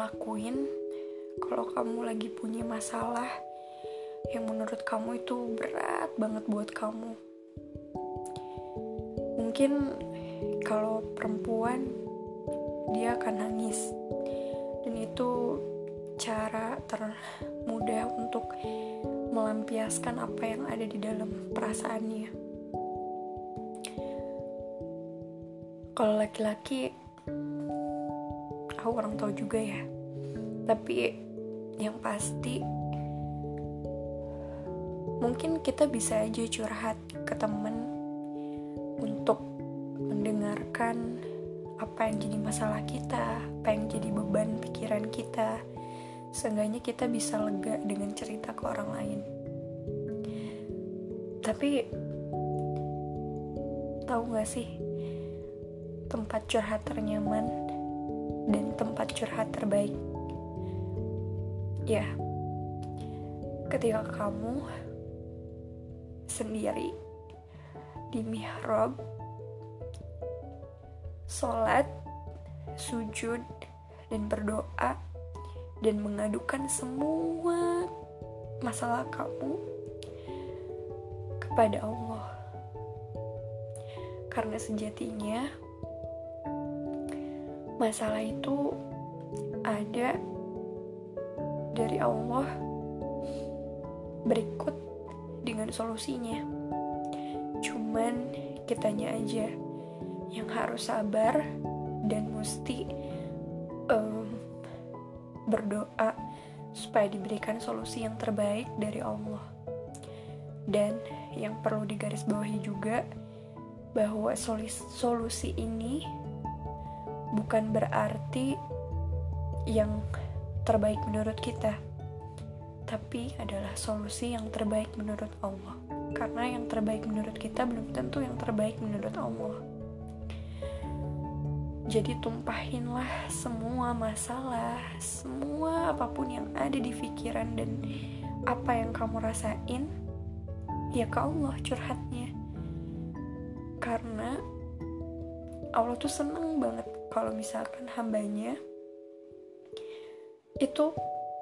lakuin kalau kamu lagi punya masalah yang menurut kamu itu berat banget buat kamu. Mungkin kalau perempuan dia akan nangis dan itu cara termudah untuk melampiaskan apa yang ada di dalam perasaannya. Kalau laki-laki, aku kurang tahu juga ya. Tapi yang pasti mungkin kita bisa aja curhat ke temen untuk mendengarkan apa yang jadi masalah kita, apa yang jadi beban pikiran kita. Seenggaknya kita bisa lega dengan cerita ke orang lain. Tapi tahu gak sih tempat curhat ternyaman dan tempat curhat terbaik? Ya, ketika kamu sendiri di mihrab sholat sujud dan berdoa dan mengadukan semua masalah kamu kepada Allah karena sejatinya masalah itu ada dari Allah berikut dengan solusinya. Cuman kitanya aja yang harus sabar dan mesti um, berdoa supaya diberikan solusi yang terbaik dari Allah. Dan yang perlu digarisbawahi juga bahwa solusi ini bukan berarti yang terbaik menurut kita tapi adalah solusi yang terbaik menurut Allah. Karena yang terbaik menurut kita belum tentu yang terbaik menurut Allah. Jadi tumpahinlah semua masalah, semua apa pun yang ada di pikiran dan apa yang kamu rasain, ya ke Allah curhatnya. Karena Allah tuh seneng banget kalau misalkan hambanya itu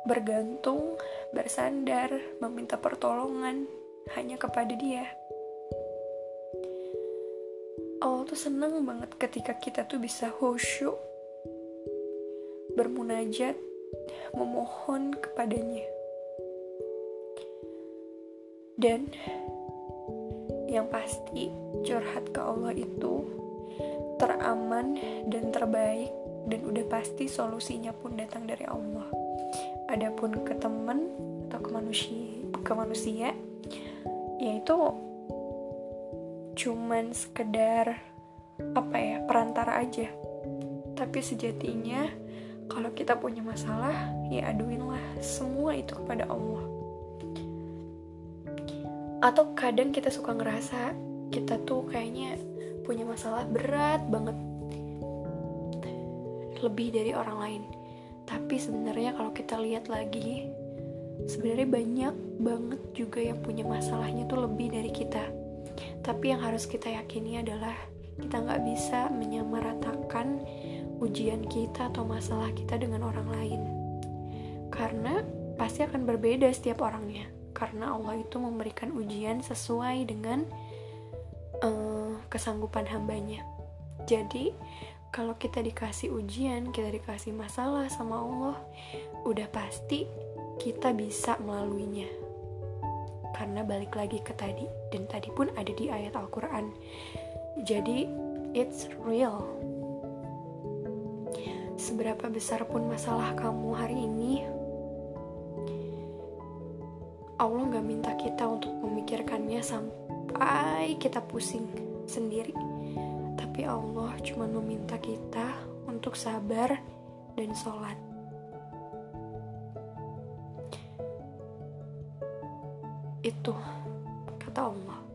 bergantung, bersandar, meminta pertolongan hanya kepada Dia. Allah tuh seneng banget ketika kita tuh bisa khusyuk, bermunajat, memohon kepadanya. Dan yang pasti curhat ke Allah itu teraman dan terbaik dan udah pasti solusinya pun datang dari Allah. Adapun ke temen atau ke manusia ke manusia yaitu cuman sekedar apa ya perantara aja. Tapi sejatinya kalau kita punya masalah ya aduinlah semua itu kepada Allah. Atau kadang kita suka ngerasa kita tuh kayaknya punya masalah berat banget lebih dari orang lain. Tapi sebenarnya kalau kita lihat lagi sebenarnya banyak banget juga yang punya masalahnya tuh lebih dari kita. Tapi yang harus kita yakini adalah kita nggak bisa menyamaratakan ujian kita atau masalah kita dengan orang lain. Karena pasti akan berbeda setiap orangnya. Karena Allah itu memberikan ujian sesuai dengan uh, kesanggupan hambanya jadi kalau kita dikasih ujian, kita dikasih masalah sama Allah, udah pasti kita bisa melaluinya. Karena balik lagi ke tadi, dan tadi pun ada di ayat Al-Quran. Jadi, it's real. Seberapa besar pun masalah kamu hari ini, Allah gak minta kita untuk memikirkannya sampai kita pusing sendiri tapi Allah cuma meminta kita untuk sabar dan sholat. Itu kata Allah.